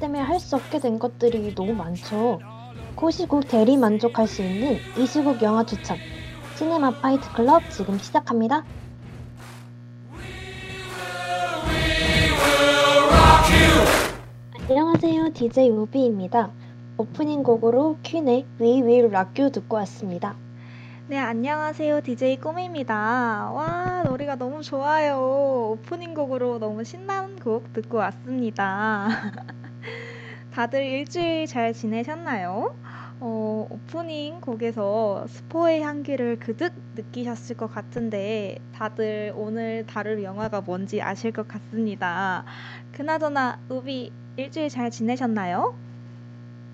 때문에 할 수 없게 된 것들이 너무 많죠. 코시국 대리 만족할 수 있는 이 시국 영화 추천. 시네마 파이트 클럽 지금 시작합니다. 안녕하세요. DJ 우비입니다. 오프닝 곡으로 퀸의 We Will Rock You 듣고 왔습니다. 네, 안녕하세요. DJ 꿈입니다. 와, 노래가 너무 좋아요. 오프닝 곡으로 너무 신나는 곡 듣고 왔습니다. 다들 일주일 잘 지내셨나요? 어, 오프닝 곡에서 스포의 향기를 그득 느끼셨을 것 같은데 다들 오늘 다룰 영화가 뭔지 아실 것 같습니다. 그나저나 우비 일주일 잘 지내셨나요?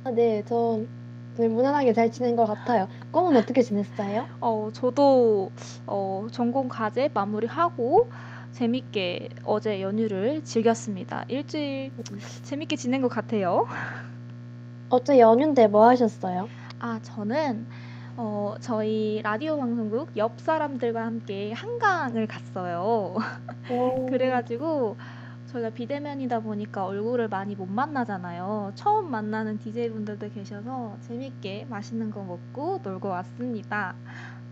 아, 네, 전늘 무난하게 잘 지낸 것 같아요. 꿈은 어떻게 지냈어요? 어, 저도 어, 전공 과제 마무리하고 재밌게 어제 연휴를 즐겼습니다. 일주일 재밌게 지낸 것 같아요. 어제 연휴인데 뭐 하셨어요? 아, 저는 어, 저희 라디오 방송국 옆 사람들과 함께 한강을 갔어요. 오, 그래가지고 저희가 비대면이다 보니까 얼굴을 많이 못 만나잖아요. 처음 만나는 DJ분들도 계셔서 재밌게 맛있는 거 먹고 놀고 왔습니다.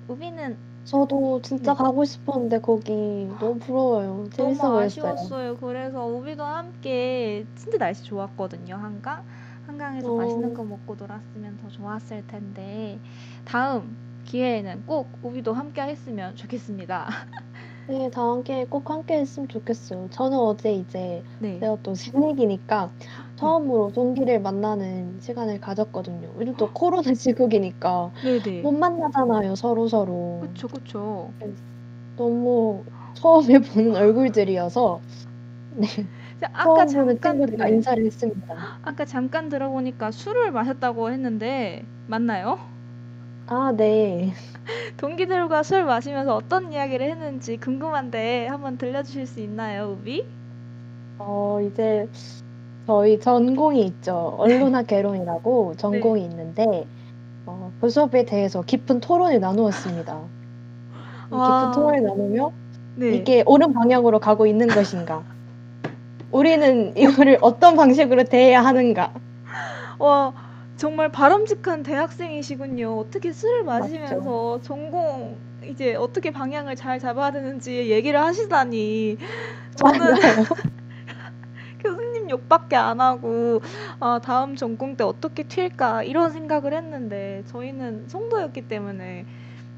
우비는 저도 진짜 네. 가고 싶었는데 거기 너무 부러워요. 재밌어 너무 보였어요. 아쉬웠어요. 그래서 우비도 함께 진짜 날씨 좋았거든요. 한강. 한강에서 어. 맛있는 거 먹고 놀았으면 더 좋았을 텐데 다음 기회에는 꼭 우비도 함께 했으면 좋겠습니다. 네, 다 함께 꼭 함께 했으면 좋겠어요. 저는 어제 이제 네. 제가 또 새내기니까 처음으로 동기를 만나는 시간을 가졌거든요. 요즘 또 코로나 시국이니까 네네. 못 만나잖아요, 서로 서로. 그쵸 그쵸. 너무 처음에 보는 얼굴들이어서 네, 아까 잠깐 친구들과 네. 인사를 했습니다. 아까 잠깐 들어보니까 술을 마셨다고 했는데 맞나요? 아, 네. 동기들과 술 마시면서 어떤 이야기를 했는지 궁금한데 한번 들려주실 수 있나요, 우비? 어, 이제 저희 전공이 있죠. 언론학 개론이라고 전공이 있는데 어, 그 수업에 대해서 깊은 토론을 나누었습니다. 이 와. 깊은 토론을 나누며 네. 이게 옳은 방향으로 가고 있는 것인가? 우리는 이거를 어떤 방식으로 대해야 하는가? 와, 정말 바람직한 대학생이시군요. 어떻게 술을 마시면서 전공 이제 어떻게 방향을 잘 잡아야 되는지 얘기를 하시다니. 저는 욕밖에 안 하고 아, 다음 전공 때 어떻게 튈까 이런 생각을 했는데 저희는 송도였기 때문에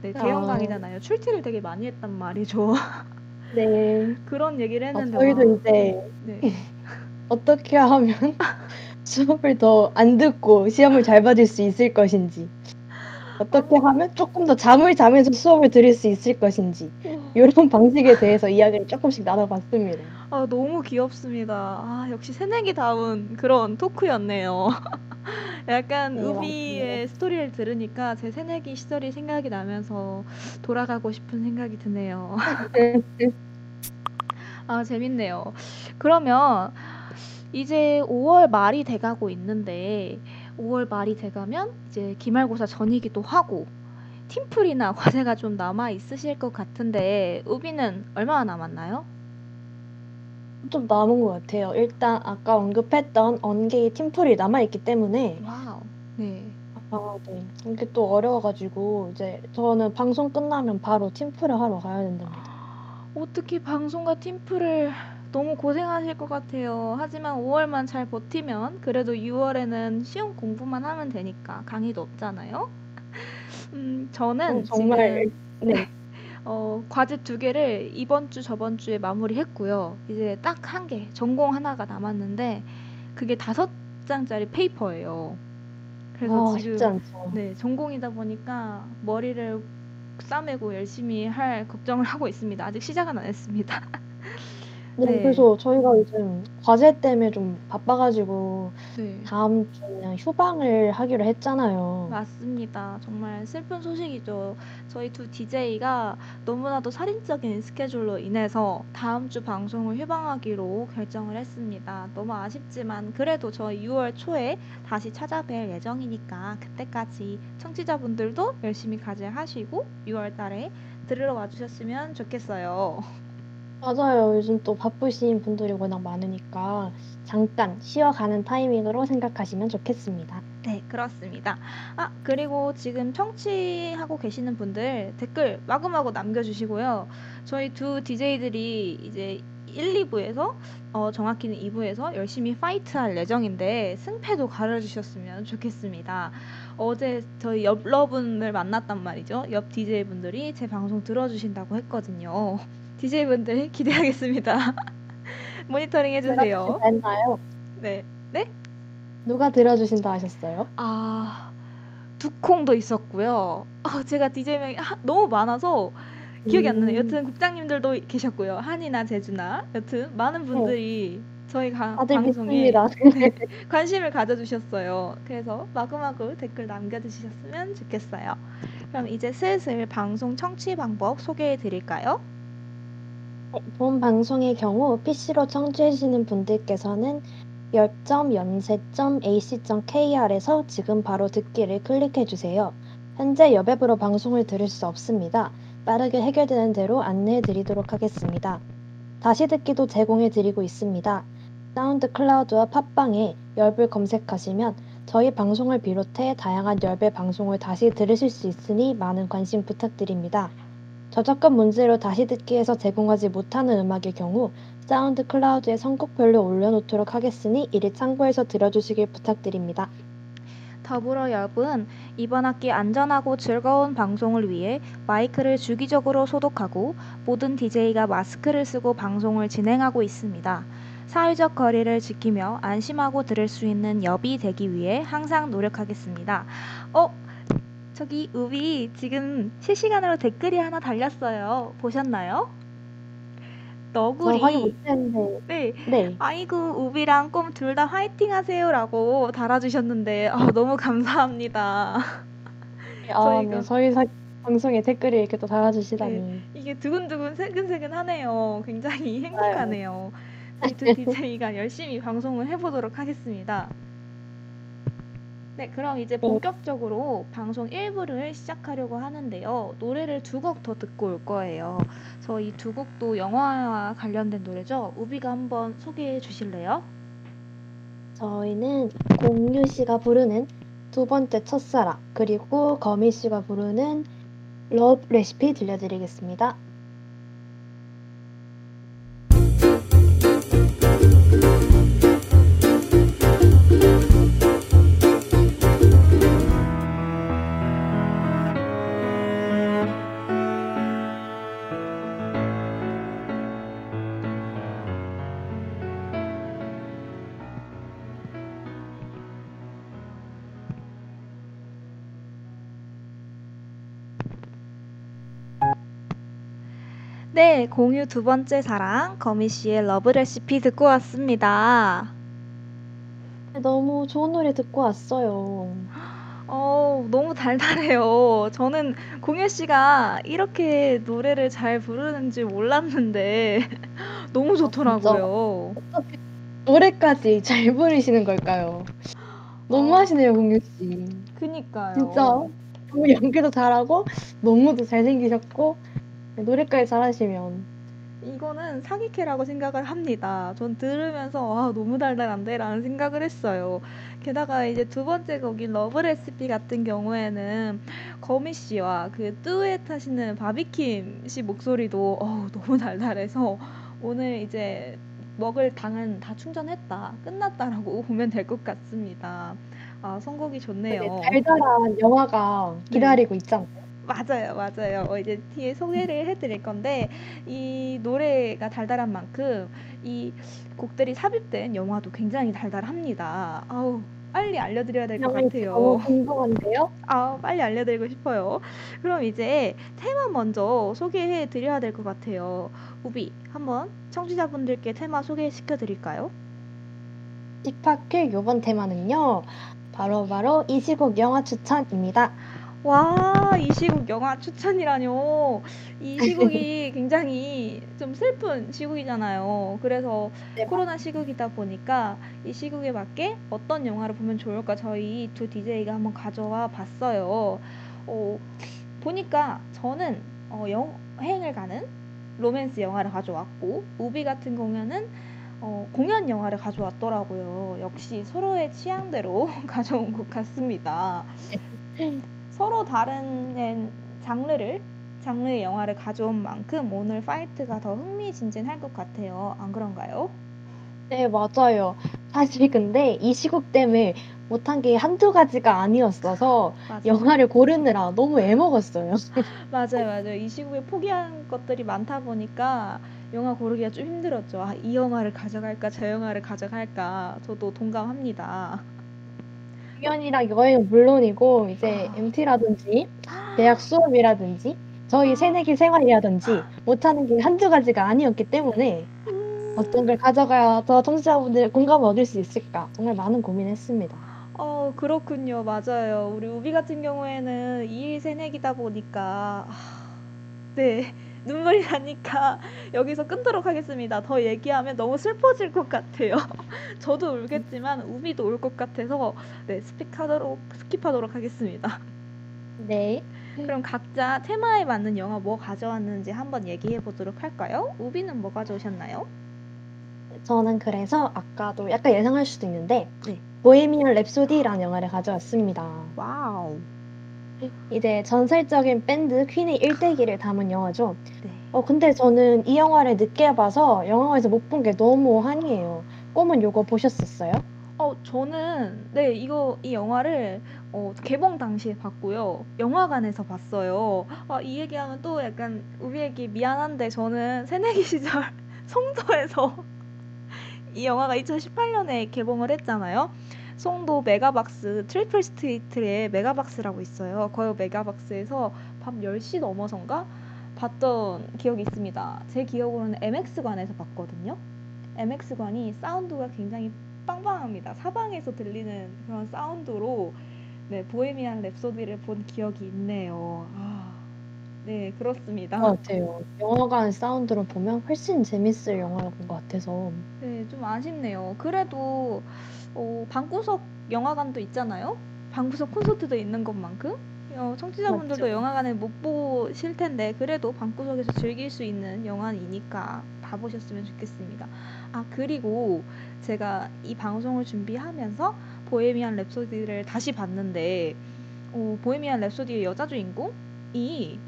네, 대형 강이잖아요. 출티를 되게 많이 했단 말이죠. 네. 그런 얘기를 어, 했는데 저희도 와, 이제 네. 어떻게 하면 수업을 더 안 듣고 시험을 잘 받을 수 있을 것인지, 어떻게 하면 조금 더 잠을 자면서 수업을 들을 수 있을 것인지, 이런 방식에 대해서 이야기를 조금씩 나눠봤습니다. 아, 너무 귀엽습니다. 아, 역시 새내기다운 그런 토크였네요. 약간 네, 우비의 스토리를 들으니까 제 새내기 시절이 생각이 나면서 돌아가고 싶은 생각이 드네요. 아, 재밌네요. 그러면 이제 5월 말이 돼가고 있는데 5월 말이 돼가면 이제 기말고사 전이기도 하고 팀플이나 과제가 좀 남아 있으실 것 같은데 우비는 얼마나 남았나요? 좀 남은 것 같아요. 일단 아까 언급했던 언게이 팀플이 남아있기 때문에, wow. 네. 아, 네. 이게 또 어려워가지고, 이제 저는 방송 끝나면 바로 팀플을 하러 가야 된답니다. 어떻게 방송과 팀플을 너무 고생하실 것 같아요. 하지만 5월만 잘 버티면 그래도 6월에는 시험 공부만 하면 되니까 강의도 없잖아요. 음, 저는 어, 정말, 지금 네. 어, 과제 두 개를 이번 주 저번 주에 마무리했고요. 이제 딱 한 개, 전공 하나가 남았는데 그게 다섯 장짜리 페이퍼예요. 그래서 아, 지금. 네, 전공이다 보니까 머리를 싸매고 열심히 할 걱정을 하고 있습니다. 아직 시작은 안 했습니다. 네, 네. 그래서 저희가 요즘 과제 때문에 좀 바빠가지고 네. 다음 주 그냥 휴방을 하기로 했잖아요. 맞습니다. 정말 슬픈 소식이죠. 저희 두 DJ가 너무나도 살인적인 스케줄로 인해서 다음 주 방송을 휴방하기로 결정을 했습니다. 너무 아쉽지만 그래도 저희 6월 초에 다시 찾아뵐 예정이니까 그때까지 청취자분들도 열심히 과제 하시고 6월 달에 들으러 와주셨으면 좋겠어요. 맞아요. 요즘 또 바쁘신 분들이 워낙 많으니까 잠깐 쉬어가는 타이밍으로 생각하시면 좋겠습니다. 네, 그렇습니다. 아, 그리고 지금 청취하고 계시는 분들 댓글 마구마구 남겨주시고요. 저희 두 DJ들이 이제 1, 2부에서 어, 정확히는 2부에서 열심히 파이트할 예정인데 승패도 가려주셨으면 좋겠습니다. 어제 저희 옆러분을 만났단 말이죠. 옆 DJ분들이 제 방송 들어주신다고 했거든요. DJ분들 기대하겠습니다. 모니터링 해주세요. 했나요? 네. 네? 누가 들어주신다 하셨어요? 아, 두콩도 있었고요. 아, 제가 DJ명이 너무 많아서 기억이 안 나네요. 음. 여튼 국장님들도 계셨고요. 한이나 제주나 여튼 많은 분들이 저희 가, 방송에 믿습니다. 관심을 가져주셨어요. 그래서 마구마구 댓글 남겨주셨으면 좋겠어요. 그럼 이제 슬슬 방송 청취 방법 소개해 드릴까요? 본 방송의 경우 PC로 청취해주시는 분들께서는 열.연세.ac.kr에서 지금 바로 듣기를 클릭해주세요. 현재 여백으로 방송을 들을 수 없습니다. 빠르게 해결되는 대로 안내해 드리도록 하겠습니다. 다시 듣기도 제공해 드리고 있습니다. 사운드 클라우드와 팟빵에 열불 검색하시면 저희 방송을 비롯해 다양한 열배 방송을 다시 들으실 수 있으니 많은 관심 부탁드립니다. 저작권 문제로 다시 듣기에서 제공하지 못하는 음악의 경우 사운드 클라우드에 선곡별로 올려놓도록 하겠으니 이를 참고해서 들어주시길 부탁드립니다. 더불어 여러분, 이번 학기 안전하고 즐거운 방송을 위해 마이크를 주기적으로 소독하고 모든 DJ가 마스크를 쓰고 방송을 진행하고 있습니다. 사회적 거리를 지키며 안심하고 들을 수 있는 여비 되기 위해 항상 노력하겠습니다. 어? 저기 우비 지금 실시간으로 댓글이 하나 달렸어요. 보셨나요? 너구리 못했는데 네. 네 아이고 우비랑 꿈둘다 화이팅 하세요라고 달아주셨는데 아, 너무 감사합니다. 아, 저희가- 네, 저희 사- 방송에 댓글을 이렇게 또 달아주시다니 이게 두근두근 새근새근하네요. 굉장히 행복하네요. 저희 두 DJ가 열심히 방송을 해보도록 하겠습니다. 네, 그럼 이제 본격적으로 방송 1부를 시작하려고 하는데요. 노래를 두 곡 더 듣고 올 거예요. 그래서 이 두 곡도 영화와 관련된 노래죠. 우비가 한번 소개해 주실래요? 저희는 공유 씨가 부르는 두 번째 첫사랑 그리고 거미 씨가 부르는 러브 레시피 들려드리겠습니다. 공유 두 번째 사랑 거미 씨의 Love Recipe 듣고 왔습니다. 너무 좋은 노래 듣고 왔어요. 어, 너무 달달해요. 저는 공유 씨가 이렇게 노래를 잘 부르는 줄 몰랐는데 너무 좋더라고요. 어떻게 노래까지 잘 부르시는 걸까요? 너무 어. 하시네요, 공유 씨. 그니까요. 진짜 너무 연기도 잘하고 너무도 잘생기셨고 노래까지 잘하시면 이거는 사기캐라고 생각을 합니다. 전 들으면서 아, 너무 달달한데? 라는 생각을 했어요. 게다가 이제 두 번째 곡인 Love Recipe 같은 경우에는 거미 씨와 그 듀엣 하시는 바비킴 씨 목소리도 어우, 너무 달달해서 오늘 이제 먹을 당은 다 충전했다, 끝났다라고 보면 될 것 같습니다. 아, 선곡이 좋네요. 달달한 영화가 기다리고 있잖아요. 맞아요, 맞아요. 어, 이제 뒤에 소개를 해드릴 건데 이 노래가 달달한 만큼 이 곡들이 삽입된 영화도 굉장히 달달합니다. 아우 빨리 알려드려야 될것 너무 같아요. 궁금한데요? 아 빨리 알려드리고 싶어요. 그럼 이제 테마 먼저 소개해 드려야 될 것 같아요. 우비 한번 청취자분들께 테마 소개시켜 드릴까요? 집합킬 요번 테마는요. 바로 바로 이 시국 영화 추천입니다. 와, 이 시국 영화 추천이라뇨. 이 시국이 굉장히 좀 슬픈 시국이잖아요. 그래서 네, 코로나 시국이다 보니까 이 시국에 맞게 어떤 영화를 보면 좋을까 저희 두 DJ가 한번 가져와 봤어요. 어, 보니까 저는 어, 여행을 가는 로맨스 영화를 가져왔고 우비 같은 경우에는 어, 공연 영화를 가져왔더라고요. 역시 서로의 취향대로 가져온 것 같습니다. 서로 다른 장르를 장르의 영화를 가져온 만큼 오늘 파이트가 더 흥미진진할 것 같아요. 안 그런가요? 네, 맞아요. 사실 근데 이 시국 때문에 못한 게 한두 가지가 아니었어서. 영화를 고르느라 너무 애먹었어요. 맞아요, 맞아요. 이 시국에 포기한 것들이 많다 보니까 영화 고르기가 좀 힘들었죠. 아, 이 영화를 가져갈까, 저 영화를 가져갈까. 저도 동감합니다. 공연이랑 여행은 물론이고 이제 아. MT라든지 대학 수업이라든지 저희 새내기 생활이라든지 못하는 게 한두 가지가 아니었기 때문에 음. 어떤 걸 가져가야 더 청취자분들 공감을 얻을 수 있을까 정말 많은 고민했습니다. 어, 그렇군요. 맞아요. 우리 우비 같은 경우에는 2일 새내기다 보니까 네. 눈물이 나니까 여기서 끊도록 하겠습니다. 더 얘기하면 너무 슬퍼질 것 같아요. 저도 울겠지만 우비도 울 것 같아서 네, skip하도록 skip하도록 하겠습니다. 네. 그럼 각자 테마에 맞는 영화 뭐 가져왔는지 한번 얘기해 보도록 할까요? 우비는 뭐 가져오셨나요? 저는 그래서 아까도 약간 예상할 수도 있는데 네. 보헤미안 랩소디라는 영화를 가져왔습니다. Wow. 이제 전설적인 밴드 퀸의 일대기를 담은 영화죠. 네. 어 근데 저는 이 영화를 늦게 봐서 영화관에서 못 본 게 너무 한이에요. 꿈은 요거 보셨었어요? 어 저는 네 이거 이 영화를 어 개봉 당시에 봤고요. 영화관에서 봤어요. 아 이 얘기하면 또 약간 우비에게 미안한데 저는 새내기 시절 송도에서 이 영화가 2018년에 개봉을 했잖아요. 송도 메가박스 트리플 스트리트에 메가박스라고 있어요. 거기 메가박스에서 밤 10시 넘어선가 봤던 기억이 있습니다. 제 기억으로는 MX관에서 봤거든요. MX관이 사운드가 굉장히 빵빵합니다. 사방에서 들리는 그런 사운드로 네, 보헤미안 랩소디를 본 기억이 있네요. 아, 네, 그렇습니다. 같아요. 영화관 사운드로 보면 훨씬 재밌을 영화인 것 같아서. 네, 좀 아쉽네요. 그래도 어, 방구석 영화관도 있잖아요. 방구석 콘서트도 있는 것만큼 어, 청취자분들도 맞죠. 영화관을 못 보실 텐데 그래도 방구석에서 즐길 수 있는 영화이니까 봐보셨으면 좋겠습니다. 아 그리고 제가 이 방송을 준비하면서 보헤미안 랩소디를 다시 봤는데 어, 보헤미안 랩소디의 여자 주인공이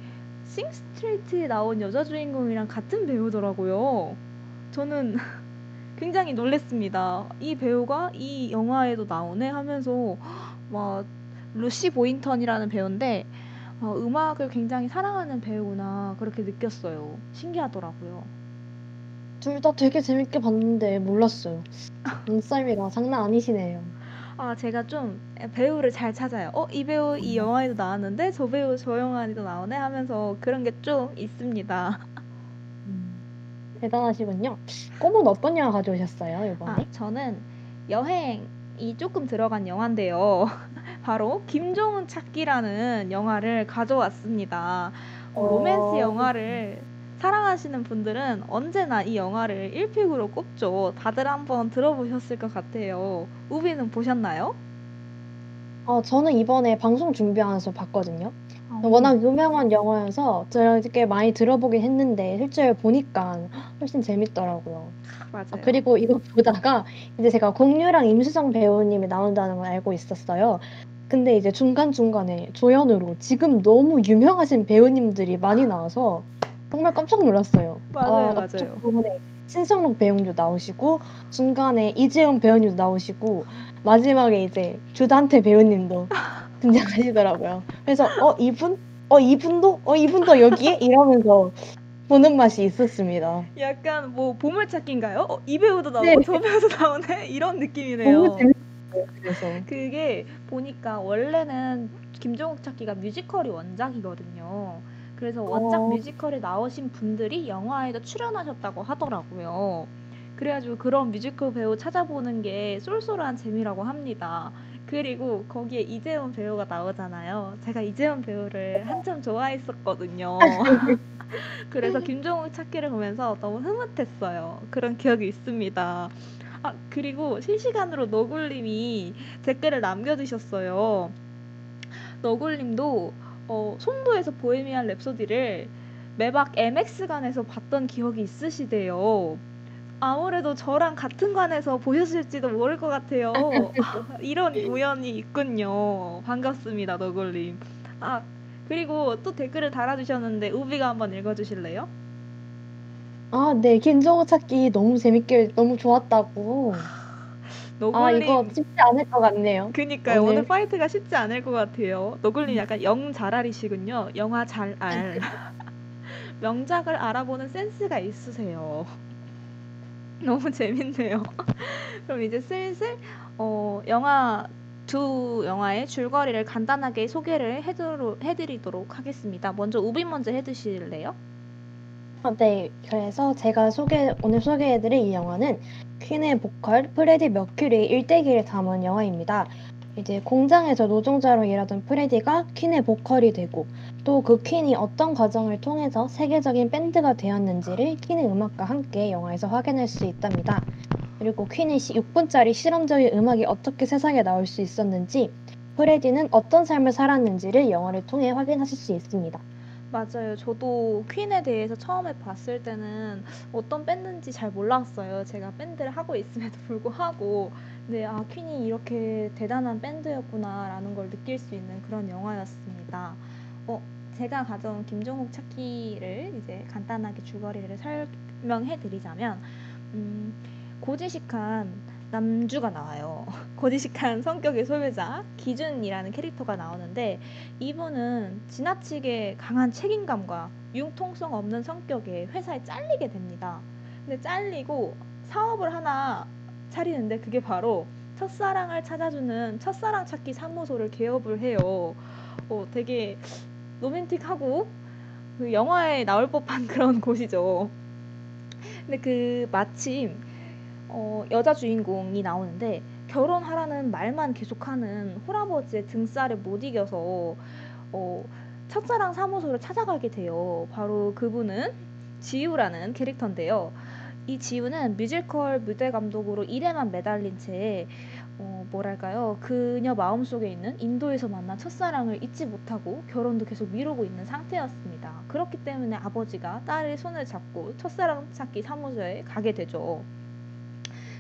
싱스트리트에 나온 여자 주인공이랑 같은 배우더라고요. 저는 굉장히 놀랬습니다. 이 배우가 이 영화에도 나오네 하면서 막 루시 보인턴이라는 배우인데 어, 음악을 굉장히 사랑하는 배우구나 그렇게 느꼈어요. 신기하더라고요. 둘 다 되게 재밌게 봤는데 몰랐어요. 눈썰미가 장난 아니시네요. 아 제가 좀 배우를 잘 찾아요. 어 이 배우 이 영화에도 나왔는데 저 배우 저 영화에도 나오네 하면서 그런 게 좀 있습니다. 대단하시군요. 꿈은 어떤 영화 가져오셨어요, 이번에? 아, 저는 여행이 조금 들어간 영화인데요. 바로 김종은 찾기라는 영화를 가져왔습니다. 어, 로맨스 영화를 사랑하시는 분들은 언제나 이 영화를 1픽으로 꼽죠. 다들 한번 들어보셨을 것 같아요. 우비는 보셨나요? 어, 저는 이번에 방송 준비하면서 봤거든요. 어. 워낙 유명한 영화여서 되게 많이 들어보긴 했는데 실제로 보니까 훨씬 재밌더라고요. 아, 맞아요. 아, 그리고 이거 보다가 이제 제가 공유랑 임수정 배우님이 나온다는 걸 알고 있었어요. 근데 이제 중간중간에 조연으로 지금 너무 유명하신 배우님들이 많이 나와서 정말 깜짝 놀랐어요. 맞아요, 아, 맞아요. 부분에 신성록 배우님도 나오시고 중간에 이재용 배우님도 나오시고 마지막에 이제 주단태 배우님도 등장하시더라고요. 그래서 어 이분? 어 이분도? 어 이분도 여기에? 이러면서 보는 맛이 있었습니다. 약간 뭐 보물찾기인가요? 어, 이 배우도 나오고 네. 저 배우도 나오네 이런 느낌이네요. 그래서 그게 보니까 원래는 김종욱 찾기가 뮤지컬이 원작이거든요. 그래서 원작 어... 뮤지컬에 나오신 분들이 영화에도 출연하셨다고 하더라고요. 그래가지고 그런 뮤지컬 배우 찾아보는 게 쏠쏠한 재미라고 합니다. 그리고 거기에 이재훈 배우가 나오잖아요. 제가 이재훈 배우를 한참 좋아했었거든요. 그래서 김종욱 찾기를 보면서 너무 흐뭇했어요. 그런 기억이 있습니다. 아, 그리고 실시간으로 너굴님이 댓글을 남겨주셨어요. 너굴님도 어, 송도에서 보헤미안 랩소디를 매박 MX관에서 봤던 기억이 있으시대요. 아무래도 저랑 같은 관에서 보셨을지도 모를 것 같아요. 아, 이런 우연이 있군요. 반갑습니다, 너굴님. 아, 그리고 또 댓글을 달아주셨는데 우비가 한번 읽어주실래요? 아, 네. 김정호 찾기 너무 재밌게 너무 좋았다고. 아, 이거 너굴님, 쉽지 않을 것 같네요. 그니까요. 오늘 오늘. 파이트가 쉽지 않을 것 같아요. 너굴님 약간 영 잘알이시군요. 영화 잘 알. 명작을 알아보는 센스가 있으세요. 너무 재밌네요. 그럼 이제 슬슬 어, 영화 두 영화의 줄거리를 간단하게 소개를 해드로, 해드리도록 하겠습니다. 먼저 우비 먼저 해드실래요? 아, 네. 그래서 제가 소개, 오늘 소개해드릴 이 영화는 퀸의 보컬 프레디 머큐리의 일대기를 담은 영화입니다. 이제 공장에서 노동자로 일하던 프레디가 퀸의 보컬이 되고 또 그 퀸이 어떤 과정을 통해서 세계적인 밴드가 되었는지를 퀸의 음악과 함께 영화에서 확인할 수 있답니다. 그리고 퀸의 6분짜리 실험적인 음악이 어떻게 세상에 나올 수 있었는지 프레디는 어떤 삶을 살았는지를 영화를 통해 확인하실 수 있습니다. 맞아요. 저도 퀸에 대해서 처음에 봤을 때는 어떤 밴드인지 잘 몰랐어요. 제가 밴드를 하고 있음에도 불구하고. 근데 아, 퀸이 이렇게 대단한 밴드였구나라는 걸 느낄 수 있는 그런 영화였습니다. 어, 제가 가져온 김종국 찾기를 이제 간단하게 줄거리를 설명해 드리자면, 음, 고지식한 남주가 나와요. 고지식한 성격의 소유자 기준이라는 캐릭터가 나오는데 이분은 지나치게 강한 책임감과 융통성 없는 성격에 회사에 잘리게 됩니다. 근데 잘리고 사업을 하나 차리는데 그게 바로 첫사랑을 찾아주는 첫사랑 찾기 사무소를 개업을 해요. 어, 되게 로맨틱하고 그 영화에 나올 법한 그런 곳이죠. 근데 그 마침 어, 여자 주인공이 나오는데 결혼하라는 말만 계속하는 홀아버지의 등살에 못 이겨서 어, 첫사랑 사무소를 찾아가게 돼요. 바로 그분은 지우라는 캐릭터인데요. 이 지우는 뮤지컬 무대 감독으로 일에만 매달린 채 어, 뭐랄까요? 그녀 마음속에 있는 인도에서 만난 첫사랑을 잊지 못하고 결혼도 계속 미루고 있는 상태였습니다. 그렇기 때문에 아버지가 딸의 손을 잡고 첫사랑 찾기 사무소에 가게 되죠.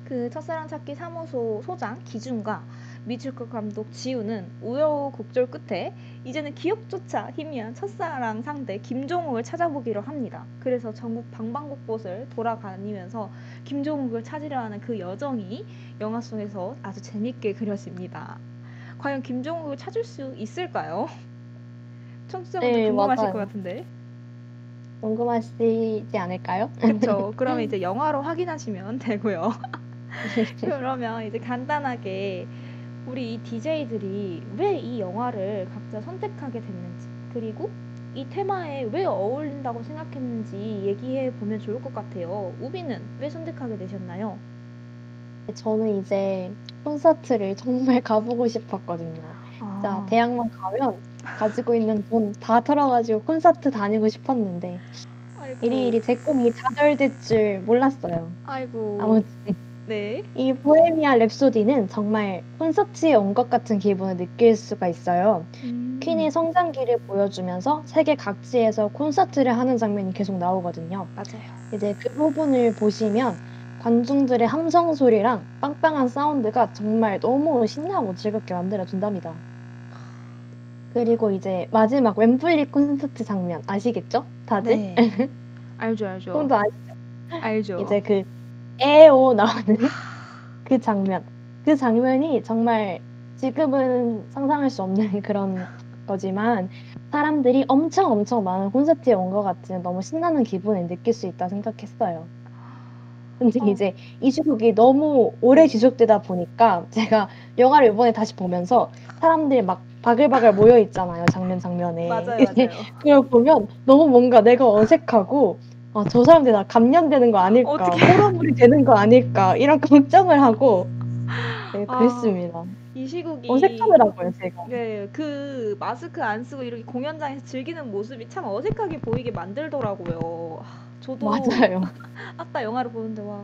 그 첫사랑 찾기 사무소 소장 기준과 뮤지컬 감독 지우는 우여곡절 끝에 이제는 기억조차 희미한 첫사랑 상대 김종욱을 찾아보기로 합니다. 그래서 전국 방방곡곡을 돌아다니면서 김종욱을 찾으려 하는 그 여정이 영화 속에서 아주 재밌게 그려집니다. 과연 김종욱을 찾을 수 있을까요? 청취자분들 네, 궁금하실 맞아요. 것 같은데. 궁금하시지 않을까요? 그쵸. 그러면 이제 영화로 확인하시면 되고요. 그러면 이제 간단하게 우리 이 DJ들이 왜 이 영화를 각자 선택하게 됐는지, 그리고 이 테마에 왜 어울린다고 생각했는지 얘기해 보면 좋을 것 같아요. 우비는 왜 선택하게 되셨나요? 저는 이제 콘서트를 정말 가보고 싶었거든요. 아, 대학만 가면 가지고 있는 돈 다 털어가지고 콘서트 다니고 싶었는데 아이고, 이리 이리 제 꿈이 좌절될 줄 몰랐어요. 아이고, 아무튼 네. 이 보헤미안 랩소디는 정말 콘서트에 온 것 같은 기분을 느낄 수가 있어요. 음, 퀸의 성장기를 보여주면서 세계 각지에서 콘서트를 하는 장면이 계속 나오거든요. 맞아요. 이제 그 부분을 보시면 관중들의 함성 소리랑 빵빵한 사운드가 정말 너무 신나고 즐겁게 만들어준답니다. 그리고 이제 마지막 웸블리 콘서트 장면 아시겠죠? 다들? 네. 알죠, 알죠. 형도 아시 알죠. 이제 그 에오 나오는 그 장면. 그 장면이 정말 지금은 상상할 수 없는 그런 거지만 사람들이 엄청 엄청 많은 콘서트에 온 것 같은 너무 신나는 기분을 느낄 수 있다 생각했어요. 근데 어. 이제 이 시국이 너무 오래 지속되다 보니까 제가 영화를 이번에 다시 보면서 사람들이 막 바글바글 모여 있잖아요. 장면 장면에. 맞아요, 맞아요. 그걸 보면 너무 뭔가 내가 어색하고 아, 저 사람들 다 감염되는 거 아닐까, 어떡해. 호러물이 되는 거 아닐까 이런 걱정을 하고 네, 아, 그랬습니다. 이 시국이 어색하더라고요, 제가. 네, 그 마스크 안 쓰고 이렇게 공연장에서 즐기는 모습이 참 어색하게 보이게 만들더라고요. 하, 저도 맞아요. 아까 영화를 보는데 와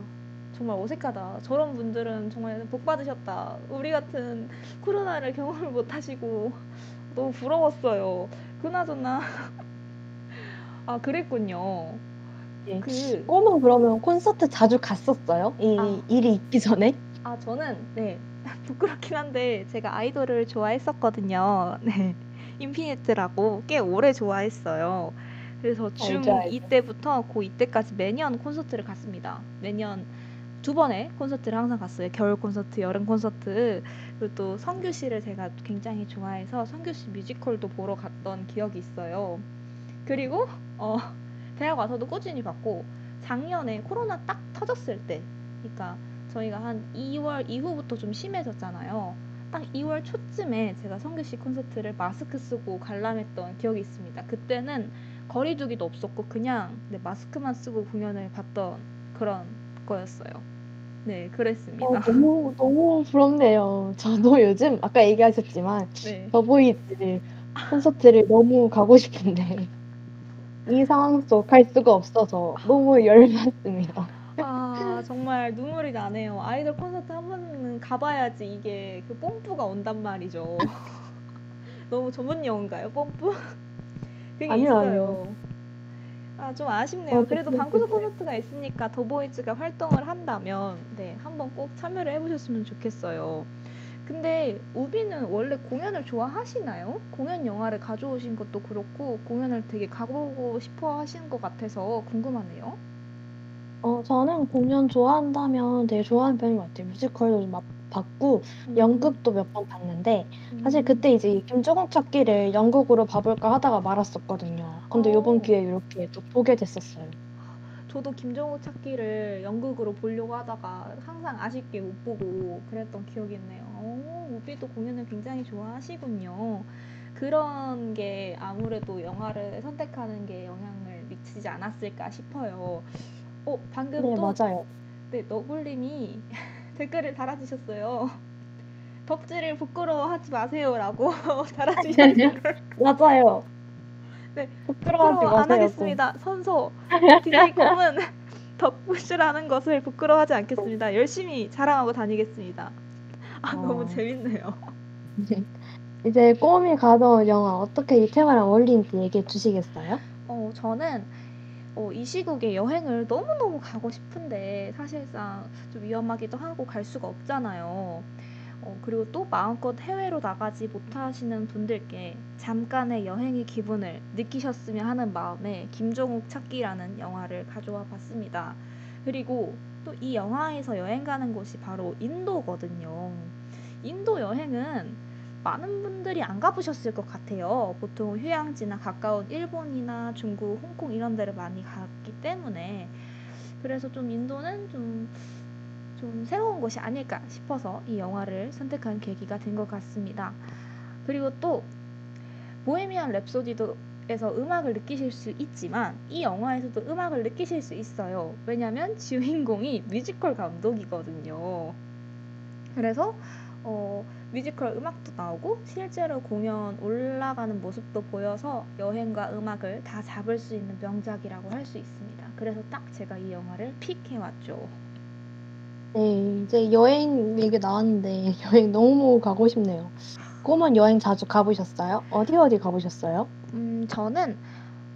정말 어색하다. 저런 분들은 정말 복 받으셨다. 우리 같은 코로나를 경험을 못 하시고 너무 부러웠어요. 그나저나 아, 그랬군요. 예. 그, 꿈은 그러면 콘서트 자주 갔었어요? 이 아. 일이 있기 전에? 아, 저는, 네. 부끄럽긴 한데, 제가 아이돌을 좋아했었거든요. 네. 인피니트라고 꽤 오래 좋아했어요. 그래서 중 알죠, 알죠. 2 때부터 고2 때까지 매년 콘서트를 갔습니다. 매년 두 번의 콘서트를 항상 갔어요. 겨울 콘서트, 여름 콘서트. 그리고 또 성규 씨를 제가 굉장히 좋아해서 성규 씨 뮤지컬도 보러 갔던 기억이 있어요. 그리고 어, 대학 와서도 꾸준히 봤고 작년에 코로나 딱 터졌을 때, 그러니까 저희가 한 2월 이후부터 좀 심해졌잖아요. 딱 2월 초쯤에 제가 성규 씨 콘서트를 마스크 쓰고 관람했던 기억이 있습니다. 그때는 거리두기도 없었고 그냥 네, 마스크만 쓰고 공연을 봤던 그런 거였어요. 네, 그랬습니다. 어, 너무, 너무 부럽네요. 저도 요즘, 아까 얘기하셨지만, 네. 더보이즈 콘서트를 너무 가고 싶은데, 이 상황 속갈 수가 없어서 너무 열받습니다. 아, 정말 눈물이 나네요. 아이돌 콘서트 한 번은 가봐야지 이게 그 뽐뿌가 온단 말이죠. 너무 전문 용어인가요, 뽐뿌? 그게 아니요, 있어요. 아니요. 아, 좀 아쉽네요. 어, 그래도 그렇긴 방구석. 콘서트가 있으니까 더보이즈가 활동을 한다면, 네, 한번 꼭 참여를 해보셨으면 좋겠어요. 근데 우비는 원래 공연을 좋아하시나요? 공연 영화를 가져오신 것도 그렇고, 공연을 되게 가보고 싶어 하시는 것 같아서 궁금하네요. 어, 저는 공연 좋아한다면 되게 좋아하는 편인 것 같아요. 뮤지컬도 좀막 봤고, 음, 연극도 몇 번 봤는데, 사실 음. 그때 이제 이 김조국 찾기를 연극으로 봐볼까 하다가 말았었거든요. 근데 어. 요번 기회에 이렇게 또 보게 됐었어요. 저도 김정우 찾기를 연극으로 보려고 하다가 항상 아쉽게 못 보고 그랬던 기억이 있네요. 오, 우비도 공연을 굉장히 좋아하시군요. 그런 게 아무래도 영화를 선택하는 게 영향을 미치지 않았을까 싶어요. 어, 방금 네, 또 맞아요. 네, 너굴님이 댓글을 달아주셨어요. 덕질을 부끄러워하지 마세요라고 달아주셨어요. 맞아요. 네, 부끄러워 안. 하겠습니다. 선서 DJ 꿈은 덕부시라는 것을 부끄러워하지 않겠습니다. 열심히 자랑하고 다니겠습니다. 아 어. 너무 재밌네요. 이제 꼬미 가던 영화 어떻게 이 테마랑 어울리는지 얘기해 주시겠어요? 어 저는 어, 이 시국에 여행을 너무 너무 가고 싶은데 사실상 좀 위험하기도 하고 갈 수가 없잖아요. 어, 그리고 또 마음껏 해외로 나가지 못하시는 분들께 잠깐의 여행의 기분을 느끼셨으면 하는 마음에 김종욱 찾기라는 영화를 가져와 봤습니다. 그리고 또 이 영화에서 여행 가는 곳이 바로 인도거든요. 인도 여행은 많은 분들이 안 가보셨을 것 같아요. 보통 휴양지나 가까운 일본이나 중국, 홍콩 이런 데를 많이 갔기 때문에 그래서 좀 인도는 좀, 좀 새로운 곳이 아닐까 싶어서 이 영화를 선택한 계기가 된 것 같습니다. 그리고 또 보헤미안 랩소디도 에서 음악을 느끼실 수 있지만 이 영화에서도 음악을 느끼실 수 있어요. 왜냐면 주인공이 뮤지컬 감독이거든요. 그래서 어, 뮤지컬 음악도 나오고 실제로 공연 올라가는 모습도 보여서 여행과 음악을 다 잡을 수 있는 명작이라고 할 수 있습니다. 그래서 딱 제가 이 영화를 픽해왔죠. 네, 이제 여행 얘기 나왔는데 여행 너무 가고 싶네요. 꼬만 여행 자주 가보셨어요? 어디 어디 가보셨어요? 음, 저는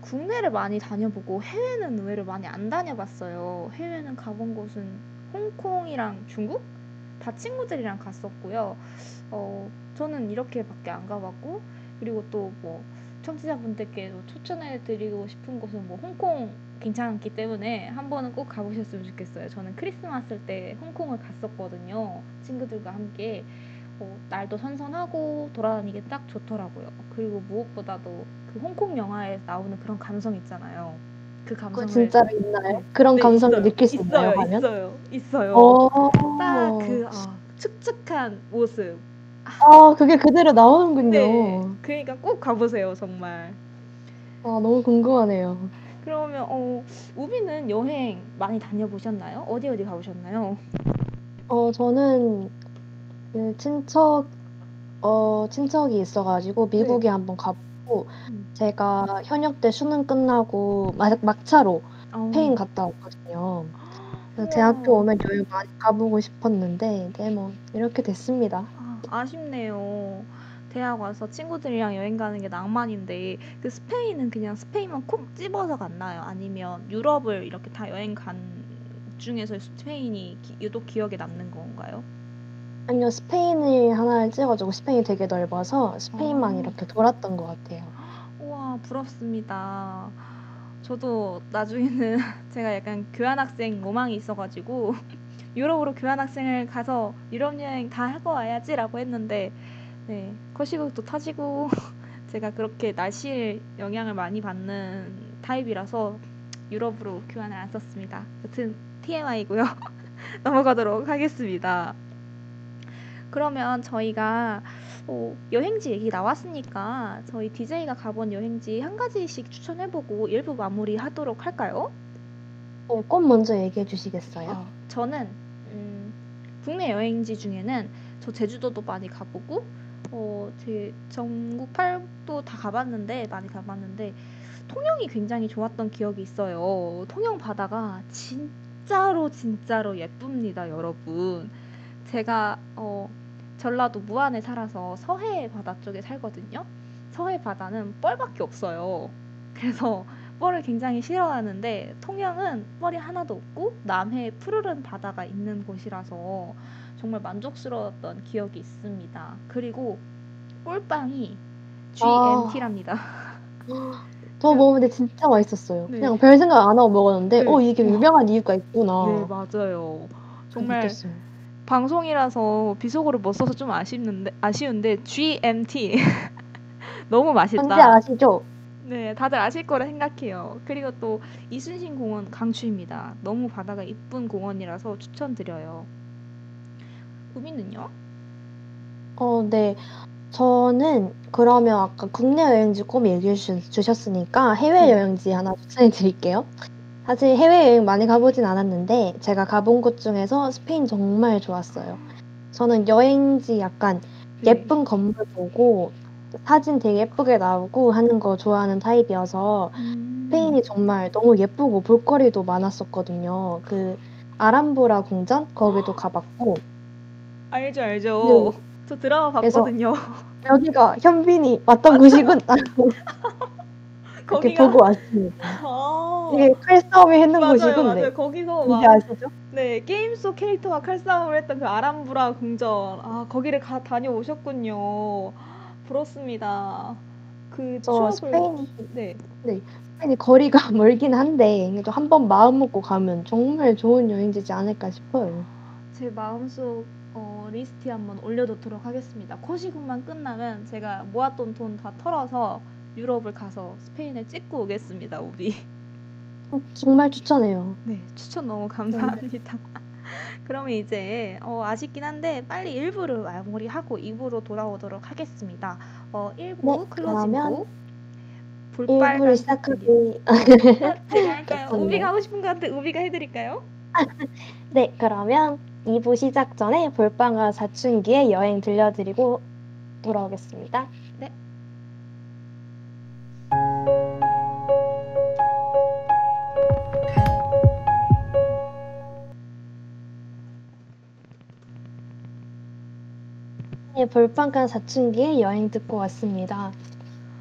국내를 많이 다녀보고 해외는 의외로 많이 안 다녀봤어요. 해외는 가본 곳은 홍콩이랑 중국? 다 친구들이랑 갔었고요. 어, 저는 이렇게밖에 안 가봤고, 그리고 또 뭐, 청취자분들께 추천해드리고 싶은 곳은 뭐, 홍콩 괜찮기 때문에 한 번은 꼭 가보셨으면 좋겠어요. 저는 크리스마스 때 홍콩을 갔었거든요. 친구들과 함께. 어, 날도 선선하고 돌아다니기 딱 좋더라고요. 그리고 무엇보다도 그 홍콩 영화에 나오는 그런 감성 있잖아요. 그 감성을 진짜로 있나요? 그런 네, 감성을 있어요. 느낄 수 있나요, 있어요, 하면? 있어요, 있어요. 어, 딱그 축축한 모습. 아, 그게 그대로 나오는군요. 네, 그러니까 꼭 가보세요, 정말. 아, 너무 궁금하네요. 그러면 어, 우비는 여행 많이 다녀보셨나요? 어디 어디 가보셨나요? 어, 저는 그 친척, 어, 친척이 있어가지고 미국에 한번 가보고, 음. 제가 현역 때 수능 끝나고 막, 막차로 어. 스페인 갔다 왔거든요. 그래서. 대학교 오면 여행 많이 가보고 싶었는데, 이게 뭐, 이렇게 됐습니다. 아, 아쉽네요. 대학 와서 친구들이랑 여행 가는 게 낭만인데 그 스페인은 그냥 스페인만 콕 집어서 갔나요? 아니면 유럽을 이렇게 다 여행 간 중에서 스페인이 기- 유독 기억에 남는 건가요? 아니요, 스페인을 하나를 찍어주고 스페인이 되게 넓어서 스페인만 아. 이렇게 돌았던 것 같아요. 우와, 부럽습니다. 저도 나중에는 제가 약간 교환학생 로망이 있어가지고 유럽으로 교환학생을 가서 유럽 여행 다 하고 와야지라고 했는데 네, 거시국도 타지고 제가 그렇게 날씨에 영향을 많이 받는 타입이라서 유럽으로 교환을 안 썼습니다. 여튼 TMI고요. 넘어가도록 하겠습니다. 그러면 저희가 어, 여행지 얘기 나왔으니까 저희 DJ가 가본 여행지 한 가지씩 추천해보고 일부 마무리하도록 할까요? 어, 꽃 먼저 얘기해 주시겠어요? 어, 저는 음, 국내 여행지 중에는 저 제주도도 많이 가보고 어, 제 전국 팔도 다 가봤는데 많이 가봤는데 통영이 굉장히 좋았던 기억이 있어요. 통영 바다가 진짜로 진짜로 예쁩니다, 여러분. 제가 어, 전라도 무안에 살아서 서해 바다 쪽에 살거든요. 서해 바다는 뻘밖에 없어요. 그래서 뻘을 굉장히 싫어하는데 통영은 뻘이 하나도 없고 남해에 푸르른 바다가 있는 곳이라서 정말 만족스러웠던 기억이 있습니다. 그리고 꿀빵이 아. GMT랍니다. 저 먹었는데 진짜 맛있었어요. 네. 그냥 별 생각 안 하고 먹었는데, 네. 어, 이게 와. 유명한 이유가 있구나. 네, 맞아요. 정말 느꼈어요. 방송이라서 비속어를 못 써서 좀 아쉽는데 아쉬운데 GMT 너무 맛있다. 현재 아시죠? 네, 다들 아실 거라 생각해요. 그리고 또 이순신 공원 강추입니다. 너무 바다가 이쁜 공원이라서 추천드려요. 우비는요? 어, 네. 저는 그러면 아까 국내 여행지 꼭 얘기해 주- 주셨으니까 해외 네. 여행지 하나 추천해 드릴게요. 사실 해외여행 많이 가보진 않았는데 제가 가본 곳 중에서 스페인 정말 좋았어요. 저는 여행지 약간 네. 예쁜 건물 보고 사진 되게 예쁘게 나오고 하는 거 좋아하는 타입이어서 음. 스페인이 정말 너무 예쁘고 볼거리도 많았었거든요. 그 아람브라 궁전 거기도 가봤고 알죠, 알죠. 저 드라마 네. 봤거든요. 여기가 현빈이 왔던 곳이군. 거기가 보고 왔습니다. 아, 이게 칼싸움을 했는 맞아요, 곳이군. 맞아요. 네. 거기서 막 아시죠? 네, 게임 속 캐릭터와 칼싸움을 했던 그 알함브라 궁전. 아, 거기를 가 다녀오셨군요. 부럽습니다. 그저 추억을 스페인이 네. 스페인이 거리가 멀긴 한데 그래도 한 번 마음 먹고 가면 정말 좋은 여행지지 않을까 싶어요. 제 마음속 어, 리스트에 한번 올려놓도록 하겠습니다. 코시국만 끝나면 제가 모았던 돈 다 털어서 유럽을 가서 스페인을 찍고 오겠습니다, 우비. 정말 추천해요. 네, 추천 너무 감사합니다. 그러면 이제 어, 아쉽긴 한데 빨리 1부를 마무리하고 2부로 돌아오도록 하겠습니다. 어, 1부 네, 클로징 그러면 곡 볼빨간 1부를 사투리. 시작하기 어, 제가 할까요? 좋네요. 우비가 하고 싶은 것 같아 우비가 해드릴까요? 네, 그러면 2부 시작 전에 볼빵과 사춘기의 여행 들려드리고 돌아오겠습니다. 네. 네, 볼빵과 사춘기의 여행 듣고 왔습니다.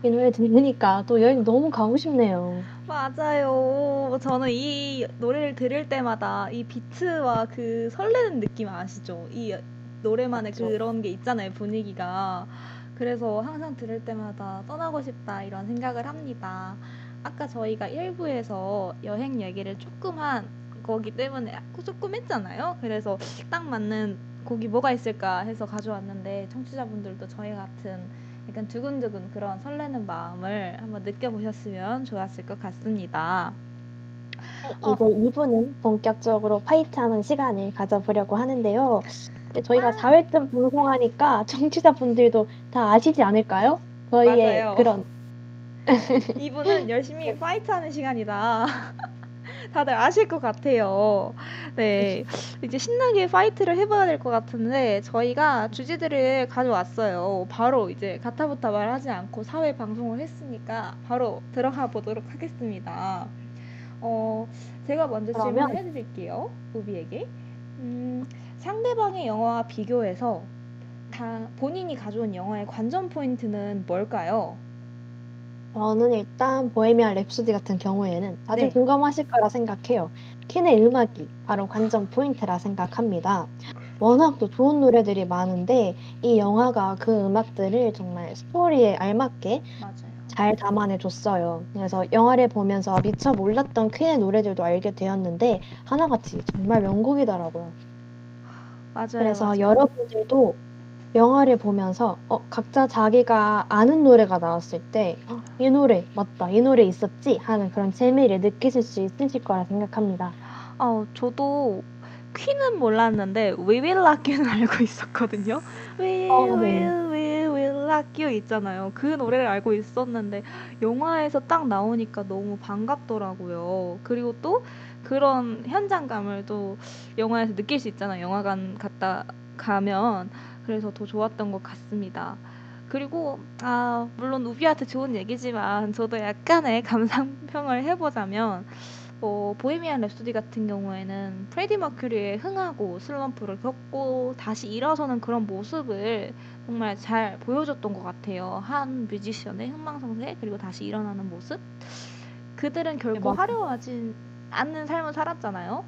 이 노래 들으니까 또 여행 너무 가고 싶네요. 맞아요. 저는 이 노래를 들을 때마다 이 비트와 그 설레는 느낌 아시죠? 이 노래만의 그쵸. 그런 게 있잖아요, 분위기가. 그래서 항상 들을 때마다 떠나고 싶다 이런 생각을 합니다. 아까 저희가 1부에서 여행 얘기를 조금 한 거기 때문에 조금 했잖아요. 그래서 딱 맞는 곡이 뭐가 있을까 해서 가져왔는데 청취자분들도 저희 같은 약간 두근두근 그런 설레는 마음을 한번 느껴보셨으면 좋았을 것 같습니다. 어. 이제 2부는 본격적으로 파이트하는 시간을 가져보려고 하는데요. 저희가 아. 4회쯤 방송하니까 청취자분들도 다 아시지 않을까요? 저희의 맞아요. 그런 이분은 열심히 파이트하는 시간이다. 다들 아실 것 같아요. 네. 이제 신나게 파이트를 해봐야 될 것 같은데, 저희가 주제들을 가져왔어요. 바로 이제 가타부타 말하지 않고 사회 방송을 했으니까 바로 들어가 보도록 하겠습니다. 어, 제가 먼저 그러면- 질문을 해드릴게요. 우비에게. 음, 상대방의 영화와 비교해서 다 본인이 가져온 영화의 관전 포인트는 뭘까요? 저는 일단 보헤미안 랩소디 같은 경우에는 다들 네. 공감하실 거라 생각해요. 퀸의 음악이 바로 관전 포인트라 생각합니다. 워낙 또 좋은 노래들이 많은데 이 영화가 그 음악들을 정말 스토리에 알맞게 맞아요. 잘 담아내줬어요. 그래서 영화를 보면서 미처 몰랐던 퀸의 노래들도 알게 되었는데 하나같이 정말 명곡이더라고요. 맞아요. 그래서 맞아요. 여러분들도 영화를 보면서 어, 각자 자기가 아는 노래가 나왔을 때 이 노래 맞다 이 노래 있었지 하는 그런 재미를 느끼실 수 있으실 거라 생각합니다. 어, 저도 퀸은 몰랐는데 We Will Rock You는 알고 있었거든요. We 어, 네. Will, We Will Rock You 있잖아요. 그 노래를 알고 있었는데 영화에서 딱 나오니까 너무 반갑더라고요. 그리고 또 그런 현장감을 또 영화에서 느낄 수 있잖아요. 영화관 갔다 가면 그래서 더 좋았던 것 같습니다. 그리고 아 물론 우비한테 좋은 얘기지만 저도 약간의 감상평을 해보자면 어, 보헤미안 랩소디 같은 경우에는 프레디 머큐리의 흥하고 슬럼프를 겪고 다시 일어서는 그런 모습을 정말 잘 보여줬던 것 같아요. 한 뮤지션의 흥망성쇠 그리고 다시 일어나는 모습. 그들은 결코 맞아요. 화려하진 않는 삶을 살았잖아요.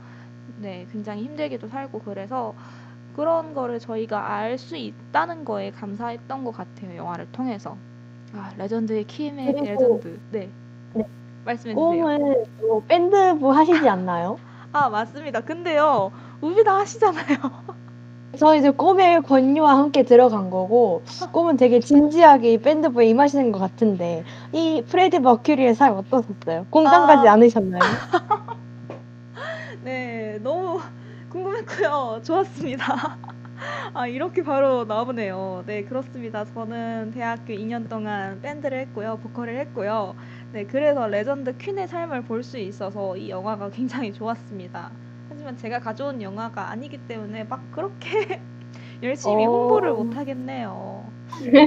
네, 굉장히 힘들게도 살고 그래서 그런 거를 저희가 알 수 있다는 거에 감사했던 것 같아요. 영화를 통해서. 아, 레전드의 그리고- 레전드. 네. 네. 말씀해 주세요. 꿈은 또 밴드부 하시지 않나요? 아, 맞습니다. 근데요, 우비 다 하시잖아요. 저 이제 꿈의 권유와 함께 들어간 거고 꿈은 되게 진지하게 이 밴드부에 임하시는 것 같은데 이 프레디 머큐리의 삶 어떠셨어요? 공감 가지 아. 않으셨나요? 공감했고요. 좋았습니다. 아, 이렇게 바로 나오네요. 네, 그렇습니다. 저는 대학교 2년 동안 밴드를 했고요. 보컬을 했고요. 네, 그래서 레전드 퀸의 삶을 볼 수 있어서 이 영화가 굉장히 좋았습니다. 하지만 제가 가져온 영화가 아니기 때문에 막 그렇게 열심히 어. 홍보를 못 하겠네요.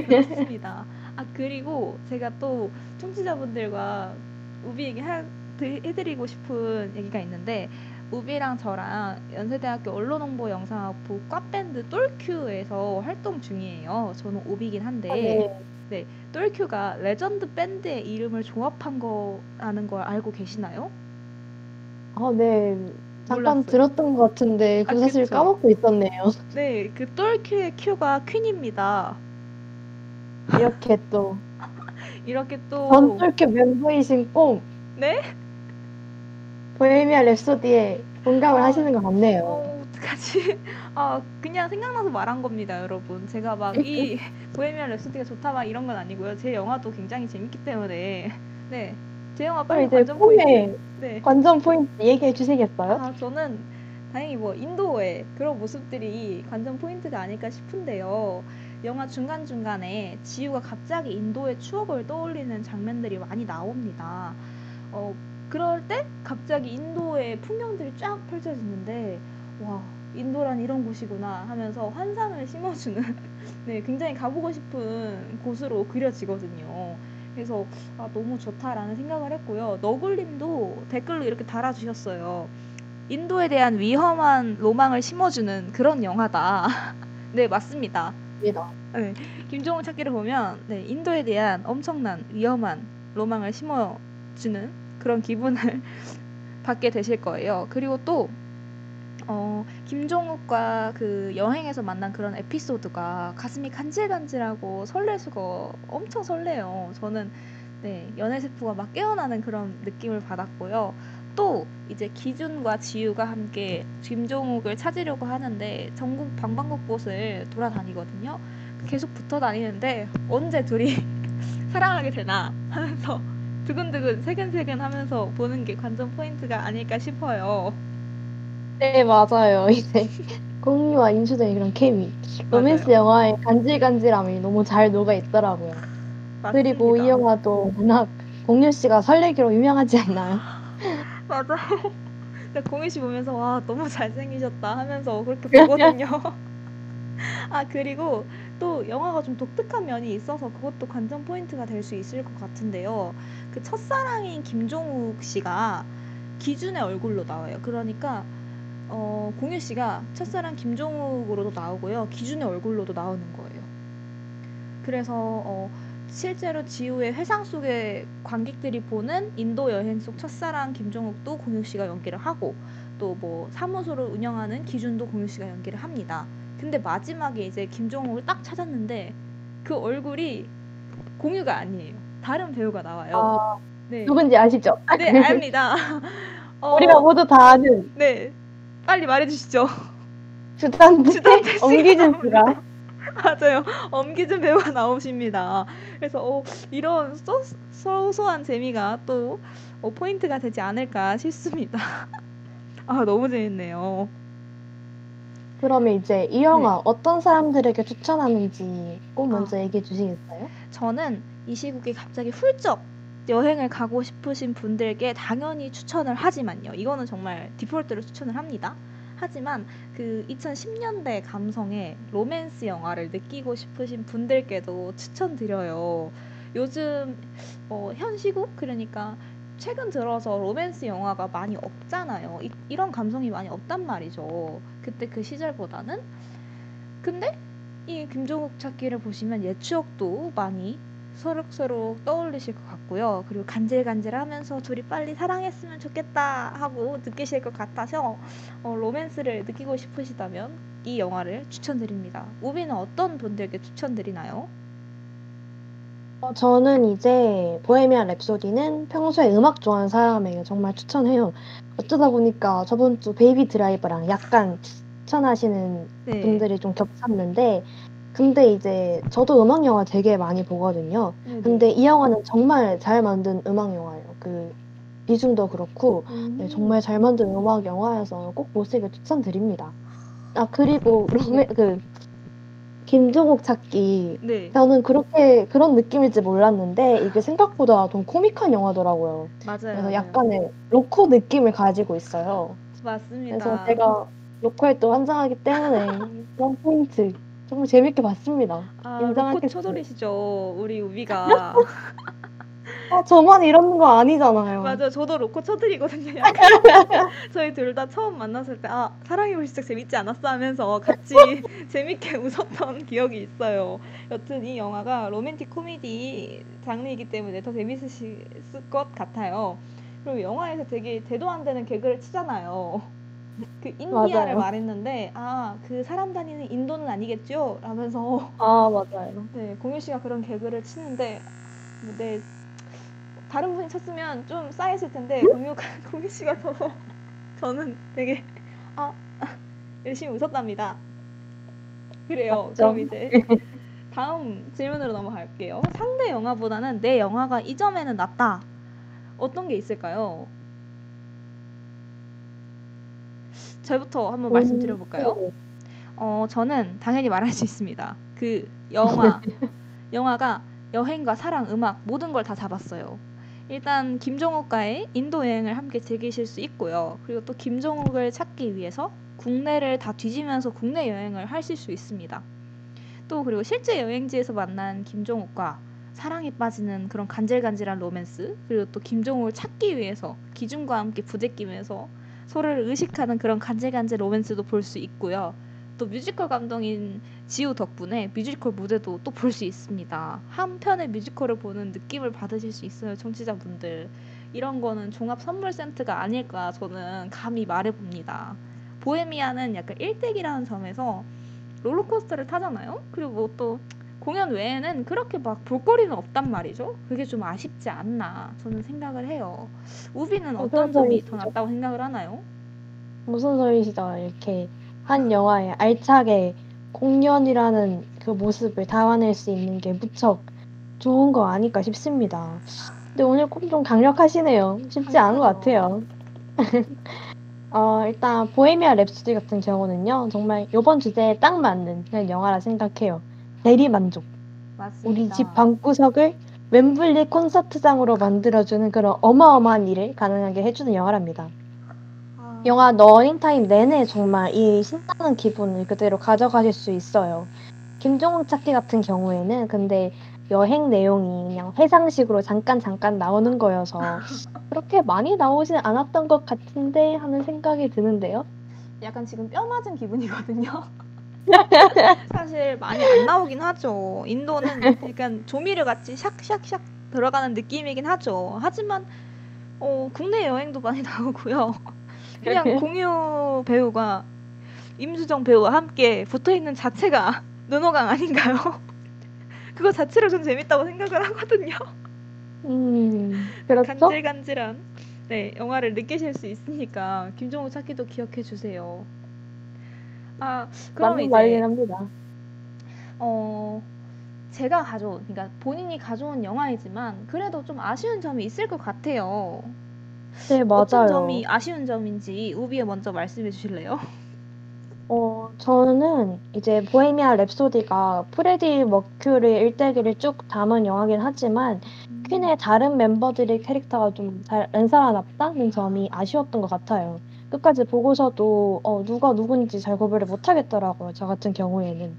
그렇습니다. 아, 그리고 제가 또 청취자분들과 우비 얘기 하- 드- 해드리고 싶은 얘기가 있는데 우비랑 저랑 연세대학교 언론홍보 영상학부 과밴드 똘큐에서 활동 중이에요. 저는 오비긴 한데 네. 똘큐가 레전드 밴드의 이름을 조합한 거라는 걸 알고 계시나요? 아, 네. 잠깐 몰랐어요. 들었던 것 같은데 그 아, 사실 그쵸. 까먹고 있었네요. 네, 그 똘큐의 큐가 퀸입니다. 이렇게 또 이렇게 또 전똘큐 멤버이신 꽁 네? 보헤미안 랩소디에 공감을 아, 하시는 것 같네요. 어, 어떡하지? 아, 그냥 생각나서 말한 겁니다, 여러분. 제가 막 이 보헤미안 랩소디가 좋다 막 이런 건 아니고요. 제 영화도 굉장히 재밌기 때문에 네, 제 영화 빨리 관전 포인트. 네. 관전 포인트 얘기해 주시겠어요? 아, 저는 다행히 뭐 인도의 그런 모습들이 관전 포인트가 아닐까 싶은데요. 영화 중간중간에 지우가 갑자기 인도의 추억을 떠올리는 장면들이 많이 나옵니다. 어, 그럴 때 갑자기 인도의 풍경들이 쫙 펼쳐지는데, 와, 인도란 이런 곳이구나 하면서 환상을 심어주는, 네, 굉장히 가보고 싶은 곳으로 그려지거든요. 그래서 아, 너무 좋다라는 생각을 했고요. 너굴님도 댓글로 이렇게 달아주셨어요. 인도에 대한 위험한 로망을 심어주는 그런 영화다. 네, 맞습니다. 입니다. 네, 김종우 찾기를 보면 네, 인도에 대한 엄청난 위험한 로망을 심어주는 그런 기분을 받게 되실 거예요. 그리고 또 어, 김종욱과 그 여행에서 만난 그런 에피소드가 가슴이 간질간질하고 설렐 수가 엄청 설레요. 저는 네, 연애 세포가 막 깨어나는 그런 느낌을 받았고요. 또 이제 기준과 지유가 함께 김종욱을 찾으려고 하는데 전국 방방곡곡을 돌아다니거든요. 계속 붙어 다니는데 언제 둘이 사랑하게 되나 하면서 두근두근 세근세근 하면서 보는 게 관전 포인트가 아닐까 싶어요. 네, 맞아요. 이제 공유와 인수된 그런 케미. 로맨스. 영화의 간질간질함이 너무 잘 녹아 있더라고요. 그리고 이. 영화도 워낙 공유 씨가 설레기로 유명하지 않나요? 맞아요. 근데 공희 씨 보면서 와 너무 잘생기셨다 하면서 그렇게 보거든요. 아 그리고 또 영화가 좀 독특한 면이 있어서 그것도 관전 포인트가 될 수 있을 것 같은데요. 그 첫사랑인 김종욱 씨가 기준의 얼굴로 나와요. 그러니까 어, 공유 씨가 첫사랑 김종욱으로도 나오고요. 기준의 얼굴로도 나오는 거예요. 그래서 어, 실제로 지우의 회상 속에 관객들이 보는 인도 여행 속 첫사랑 김종욱도 공유 씨가 연기를 하고 또 뭐 사무소를 운영하는 기준도 공유 씨가 연기를 합니다. 근데 마지막에 이제 김종욱을 딱 찾았는데 그 얼굴이 공유가 아니에요. 다른 배우가 나와요. 아, 네. 누군지 아시죠? 네, 압니다. 어, 우리가 모두 다 아는 네. 빨리 말해 주시죠. 주단태 엄기준 씨가 맞아요. 엄기준 배우가 나오십니다. 그래서 어, 이런 소, 소소한 재미가 또 어, 포인트가 되지 않을까 싶습니다. 아, 너무 재밌네요. 그러면 이제 이 영화 어떤 사람들에게 추천하는지 꼭 먼저 아. 얘기해 주시겠어요? 저는 이 시국에 갑자기 훌쩍 여행을 가고 싶으신 분들께 당연히 추천을 하지만요. 이거는 정말 디폴트로 추천을 합니다. 하지만 그 2010년대 감성의 로맨스 영화를 느끼고 싶으신 분들께도 추천드려요. 요즘 어, 현 시국 그러니까 최근 들어서 로맨스 영화가 많이 없잖아요. 이, 이런 감성이 많이 없단 말이죠. 그때 그 시절보다는. 근데 이 김종욱 찾기를 보시면 옛 추억도 많이 서록서록 떠올리실 것 같고요. 그리고 간질간질하면서 둘이 빨리 사랑했으면 좋겠다 하고 느끼실 것 같아서 어, 로맨스를 느끼고 싶으시다면 이 영화를 추천드립니다. 우비는 어떤 분들께 추천드리나요? 어, 저는 이제 보헤미안 랩소디는 평소에 음악 좋아하는 사람에게 정말 추천해요. 어쩌다 보니까 저번 주 베이비 드라이버랑 약간 추천하시는 네. 분들이 좀 겹쳤는데 근데 이제 저도 음악 영화 되게 많이 보거든요. 네네. 근데 이 영화는 정말 잘 만든 음악 영화예요. 그 비중도 그렇고 음. 네, 정말 잘 만든 음악 영화여서 꼭 보시길 추천드립니다. 아 그리고 로맨 그 김종욱 찾기 네 저는 그렇게 그런 느낌일지 몰랐는데 이게 생각보다 좀 코믹한 영화더라고요. 맞아요. 그래서 맞아요. 약간의 로코 느낌을 가지고 있어요. 맞습니다. 그래서 제가 로코에 또 환장하기 때문에 그런 포인트 정말 재밌게 봤습니다. 아, 로코 인정하겠습니다. 초돌이시죠, 우리 우비가. 아, 저만 이러는 거 아니잖아요. 맞아, 저도 로코 쳐드리거든요. 약간. 저희 둘 다 처음 만났을 때, 아, 사랑해보 시작 재밌지 않았어? 하면서 같이 재밌게 웃었던 기억이 있어요. 여튼 이 영화가 로맨틱 코미디 장르이기 때문에 더 재밌으실 것 같아요. 그리고 영화에서 되게 대도 안 되는 개그를 치잖아요. 그 인디아를 맞아요. 말했는데, 아, 그 사람 다니는 인도는 아니겠죠? 라면서 아 맞아요. 네, 공유 씨가 그런 개그를 치는데, 뭐, 네, 다른 분이 쳤으면 좀 쌓였을 텐데, 공유, 공유 씨가 더, 저는 되게, 아, 열심히 웃었답니다. 그래요. 맞죠? 그럼 이제, 다음 질문으로 넘어갈게요. 상대 영화보다는 내 영화가 이 점에는 낫다. 어떤 게 있을까요? 저부터 한번 말씀드려볼까요? 네. 어, 저는 당연히 말할 수 있습니다. 그 영화, 영화가 여행과 사랑, 음악 모든 걸 다 잡았어요. 일단 김종욱과의 인도 여행을 함께 즐기실 수 있고요. 그리고 또 김종욱을 찾기 위해서 국내를 다 뒤지면서 국내 여행을 하실 수 있습니다. 또 그리고 실제 여행지에서 만난 김종욱과 사랑에 빠지는 그런 간질간질한 로맨스 그리고 또 김종욱을 찾기 위해서 기준과 함께 부대끼면서 서로를 의식하는 그런 간질간질 로맨스도 볼 수 있고요. 또 뮤지컬 감독인 지우 덕분에 뮤지컬 무대도 또 볼 수 있습니다. 한 편의 뮤지컬을 보는 느낌을 받으실 수 있어요, 청취자분들. 이런 거는 종합 선물 세트가 아닐까 저는 감히 말해봅니다. 보헤미안은 약간 일대기라는 점에서 롤러코스터를 타잖아요. 그리고 뭐 또 공연 외에는 그렇게 막 볼거리는 없단 말이죠. 그게 좀 아쉽지 않나 저는 생각을 해요. 우비는 어, 어떤 점이 더. 낫다고 생각을 하나요? 무슨 소리시죠? 이렇게 한 영화에 알차게 공연이라는 그 모습을 담아낼 수 있는 게 무척 좋은 거 아닐까 싶습니다. 근데 오늘 꼭좀 강력하시네요. 쉽지 않은 것 같아요. 어, 일단 보헤미안 랩소디 같은 경우는요. 정말 이번 주제에 딱 맞는 그런 영화라 생각해요. 대리 만족. 맞습니다. 우리 집 방구석을 웸블리 콘서트장으로 만들어주는 그런 어마어마한 일을 가능하게 해주는 영화랍니다. 아, 영화 러닝타임 내내 정말 이 신나는 기분을 그대로 가져가실 수 있어요. 김종욱 찾기 같은 경우에는 근데 여행 내용이 그냥 회상식으로 잠깐 잠깐 나오는 거여서 그렇게 많이 나오진 않았던 것 같은데 하는 생각이 드는데요. 약간 지금 뼈 맞은 기분이거든요. 사실 많이 안 나오긴 하죠. 인도는 약간 조미료 같이 샥샥샥 들어가는 느낌이긴 하죠. 하지만 어, 국내 여행도 많이 나오고요. 그냥 공유 배우가 임수정 배우와 함께 붙어 있는 자체가 눈호강 아닌가요? 그거 자체로 전 재밌다고 생각을 하거든요. 음, 그렇죠? 간질간질한 네, 영화를 느끼실 수 있으니까 김종우 찾기도 기억해 주세요. 아, 그럼 맞는 이제 말이긴 합니다. 어, 제가 가져온, 그러니까 본인이 가져온 영화이지만 그래도 좀 아쉬운 점이 있을 것 같아요. 네, 어떤 맞아요. 점이 아쉬운 점인지 우비에 먼저 말씀해 주실래요? 어, 저는 이제 보헤미안 랩소디가 프레디 머큐리 일대기를 쭉 담은 영화긴 하지만 퀸의 다른 멤버들의 캐릭터가 좀 잘 안 살아났다는 점이 아쉬웠던 것 같아요. 끝까지 보고서도 어, 누가 누군지 잘 구별을 못 하겠더라고요. 저 같은 경우에는.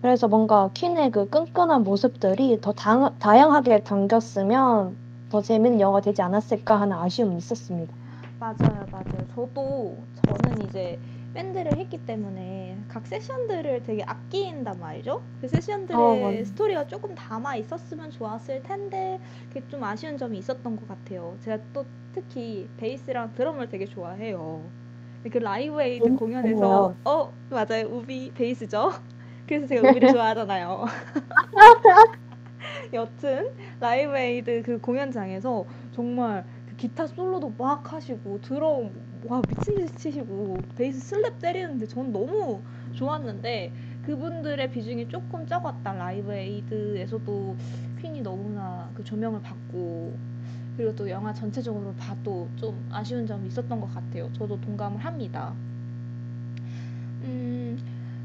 그래서 뭔가 퀸의 그 끈끈한 모습들이 더 다, 다양하게 담겼으면 더 재밌는 영화가 되지 않았을까 하는 아쉬움이 있었습니다. 맞아요, 맞아요. 저도 저는 이제 밴드를 했기 때문에 각 세션들을 되게 아낀단 말이죠. 그 세션들의 어. 스토리가 조금 담아 있었으면 좋았을 텐데 그게 좀 아쉬운 점이 있었던 것 같아요. 제가 또 특히 베이스랑 드럼을 되게 좋아해요. 그 라이브 에이드 음, 공연에서 어 맞아요 우비 베이스죠. 그래서 제가 우비를 좋아하잖아요. 여튼 라이브 에이드 그 공연장에서 정말 그 기타 솔로도 막 하시고 드럼 와 미친 듯이 치시고 베이스 슬랩 때리는데 전 너무 좋았는데 그분들의 비중이 조금 적었다 라이브 에이드에서도 퀸이 너무나 그 조명을 받고 그리고 또 영화 전체적으로 봐도 좀 아쉬운 점이 있었던 것 같아요. 저도 동감을 합니다. 음,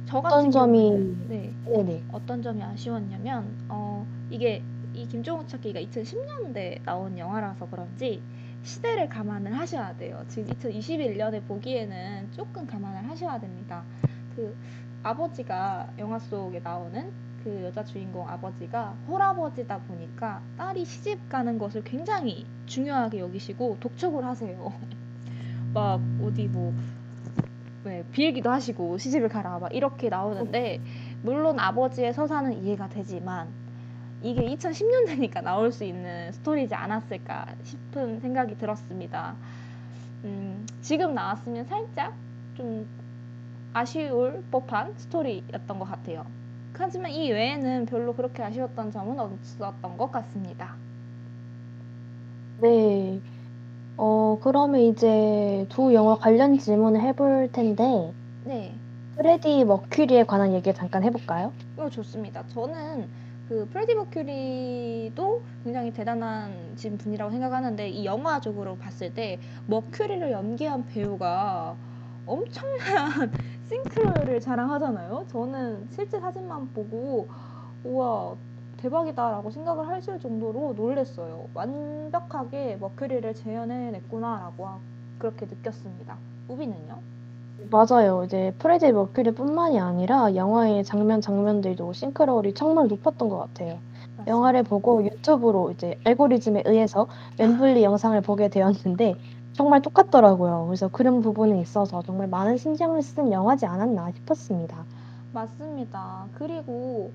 저 어떤 같은 점이 네. 네네. 어떤 점이 아쉬웠냐면 어 이게 이 김종욱 찾기가 2010년대 나온 영화라서 그런지 시대를 감안을 하셔야 돼요. 지금 2021년에 보기에는 조금 감안을 하셔야 됩니다. 그 아버지가 영화 속에 나오는 그 여자 주인공 아버지가 홀아버지다 보니까 딸이 시집 가는 것을 굉장히 중요하게 여기시고 독촉을 하세요. 막 어디 뭐 네, 비일기도 하시고 시집을 가라 막 이렇게 나오는데 물론 아버지의 서사는 이해가 되지만 이게 2010년대니까 나올 수 있는 스토리지 않았을까 싶은 생각이 들었습니다. 음, 지금 나왔으면 살짝 좀 아쉬울 법한 스토리였던 것 같아요. 하지만 이 외에는 별로 그렇게 아쉬웠던 점은 없었던 것 같습니다. 네. 어, 그러면 이제 두 영화 관련 질문을 해볼 텐데, 네, 프레디 머큐리에 관한 얘기 잠깐 해볼까요? 이거 좋습니다. 저는 그 프레디 머큐리도 굉장히 대단한 진 분이라고 생각하는데 이 영화적으로 봤을 때 머큐리를 연기한 배우가 엄청난 싱크로를 자랑하잖아요. 저는 실제 사진만 보고 우와 대박이다라고 생각을 하실 정도로 놀랬어요. 완벽하게 머큐리를 재현해냈구나라고 그렇게 느꼈습니다. 우비는요? 맞아요. 이제 프레디 머큐리뿐만이 아니라 영화의 장면 장면들도 싱크로율이 정말 높았던 것 같아요. 영화를 보고 유튜브로 이제 알고리즘에 의해서 웸블리 영상을 보게 되었는데 정말 똑같더라고요. 그래서 그런 부분에 있어서 정말 많은 신경을 쓴 영화지 않았나 싶었습니다. 맞습니다. 그리고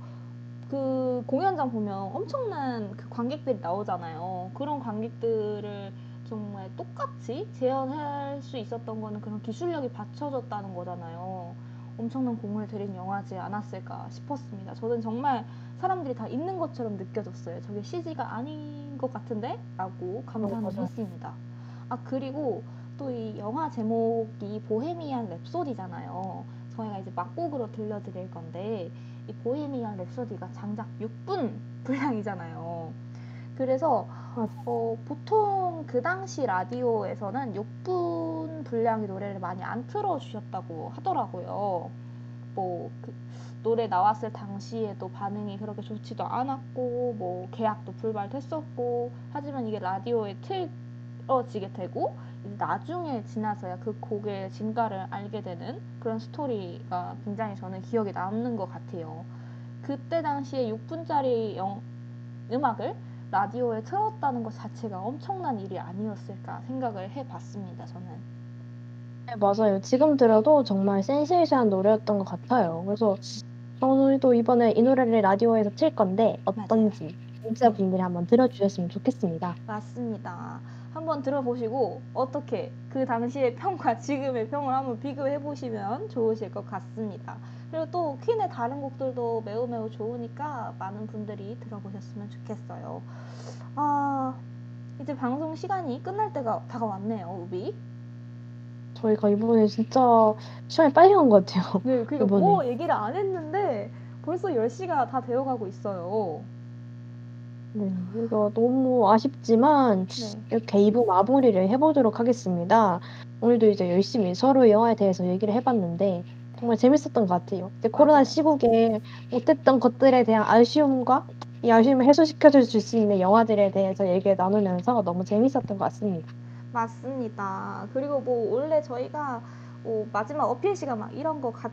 그 공연장 보면 엄청난 그 관객들이 나오잖아요. 그런 관객들을 정말 똑같이 재현할 수 있었던 거는 그런 기술력이 받쳐졌다는 거잖아요. 엄청난 공을 들인 영화지 않았을까 싶었습니다. 저는 정말 사람들이 다 있는 것처럼 느껴졌어요. 저게 CG가 아닌 것 같은데? 라고 감탄을 맞아. 했습니다. 아, 그리고 또 이 영화 제목이 보헤미안 랩소디잖아요. 저희가 이제 막곡으로 들려드릴 건데, 이 보헤미안 랩소디가 장작 6분 분량이잖아요. 그래서 어, 보통 그 당시 라디오에서는 6분 분량의 노래를 많이 안 틀어주셨다고 하더라고요. 뭐, 그 노래 나왔을 당시에도 반응이 그렇게 좋지도 않았고, 뭐, 계약도 불발됐었고, 하지만 이게 라디오에 틀어지게 되고, 나중에 지나서야 그 곡의 진가를 알게 되는 그런 스토리가 굉장히 저는 기억에 남는 것 같아요. 그때 당시에 6분짜리 영, 음악을 라디오에 틀었다는 것 자체가 엄청난 일이 아니었을까 생각을 해봤습니다. 저는. 네, 맞아요. 지금 들어도 정말 센세이션한 노래였던 것 같아요. 그래서 저희도 이번에 이 노래를 라디오에서 틀 건데 어떤지 청취자분들이 한번 들어주셨으면 좋겠습니다. 맞습니다. 한번 들어보시고 어떻게 그 당시의 평과 지금의 평을 한번 비교해 보시면 좋으실 것 같습니다. 그리고 또 퀸의 다른 곡들도 매우 매우 좋으니까 많은 분들이 들어보셨으면 좋겠어요. 아 이제 방송 시간이 끝날 때가 다가왔네요, 우비. 저희가 이번에 진짜 시간이 빨리 간 것 같아요. 네, 그러니까 이번에. 뭐 얘기를 안 했는데 벌써 10시가 다 되어가고 있어요. 네, 이거 너무 아쉽지만 네. 이렇게 2부 마무리를 해보도록 하겠습니다. 오늘도 이제 열심히 서로의 영화에 대해서 얘기를 해봤는데 정말 재밌었던 것 같아요. 이제 코로나. 시국에 못했던 것들에 대한 아쉬움과 이 아쉬움을 해소시켜줄 수 있는 영화들에 대해서 얘기를 나누면서 너무 재밌었던 것 같습니다. 맞습니다. 그리고 뭐 원래 저희가 뭐 마지막 어필 시간 막 이런 거가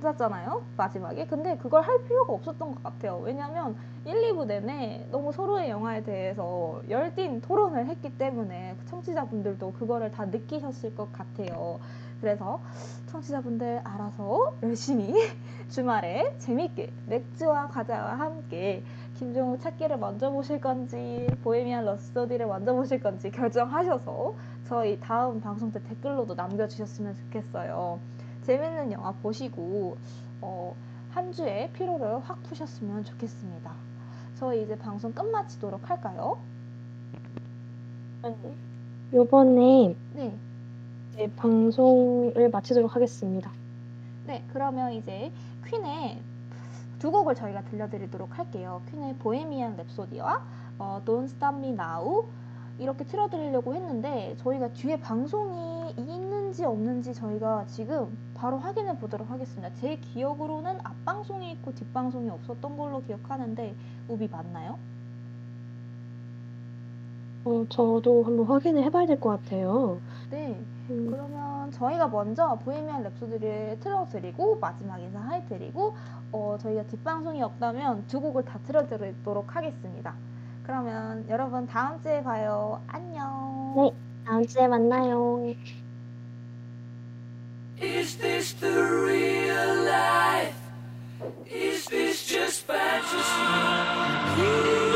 졌잖아요. 마지막에. 근데 그걸 할 필요가 없었던 것 같아요. 왜냐면 1, 2부 내내 너무 서로의 영화에 대해서 열띤 토론을 했기 때문에 청취자분들도 그거를 다 느끼셨을 것 같아요. 그래서 청취자분들 알아서 열심히 주말에 재밌게 맥주와 과자와 함께 김종우 찾기를 먼저 보실 건지 보헤미안 러스토디를 먼저 보실 건지 결정하셔서 저희 다음 방송 때 댓글로도 남겨주셨으면 좋겠어요. 재밌는 영화 보시고 어, 한 주의 피로를 확 푸셨으면 좋겠습니다. 저희 이제 방송 끝마치도록 할까요? 요번에 네. 이제 방송을 마치도록 하겠습니다. 네, 그러면 이제 퀸의 두 곡을 저희가 들려드리도록 할게요. 퀸의 보헤미안 랩소디와 어, Don't Stop Me Now 이렇게 틀어드리려고 했는데 저희가 뒤에 방송이 있는지 없는지 저희가 지금 바로 확인해 보도록 하겠습니다. 제 기억으로는 앞방송이 있고 뒷방송이 없었던 걸로 기억하는데 우비 맞나요? 어, 저도 한번 확인을 해봐야 될 것 같아요. 네. 음, 그러면 저희가 먼저 보헤미안 랩소디를 틀어드리고 마지막 인사 해드리고 어, 저희가 뒷방송이 없다면 두 곡을 다 틀어드리도록 하겠습니다. 그러면 여러분 다음 주에 봐요. 안녕. 네. 다음 주에 만나요. Is this the real life? Is this just fantasy?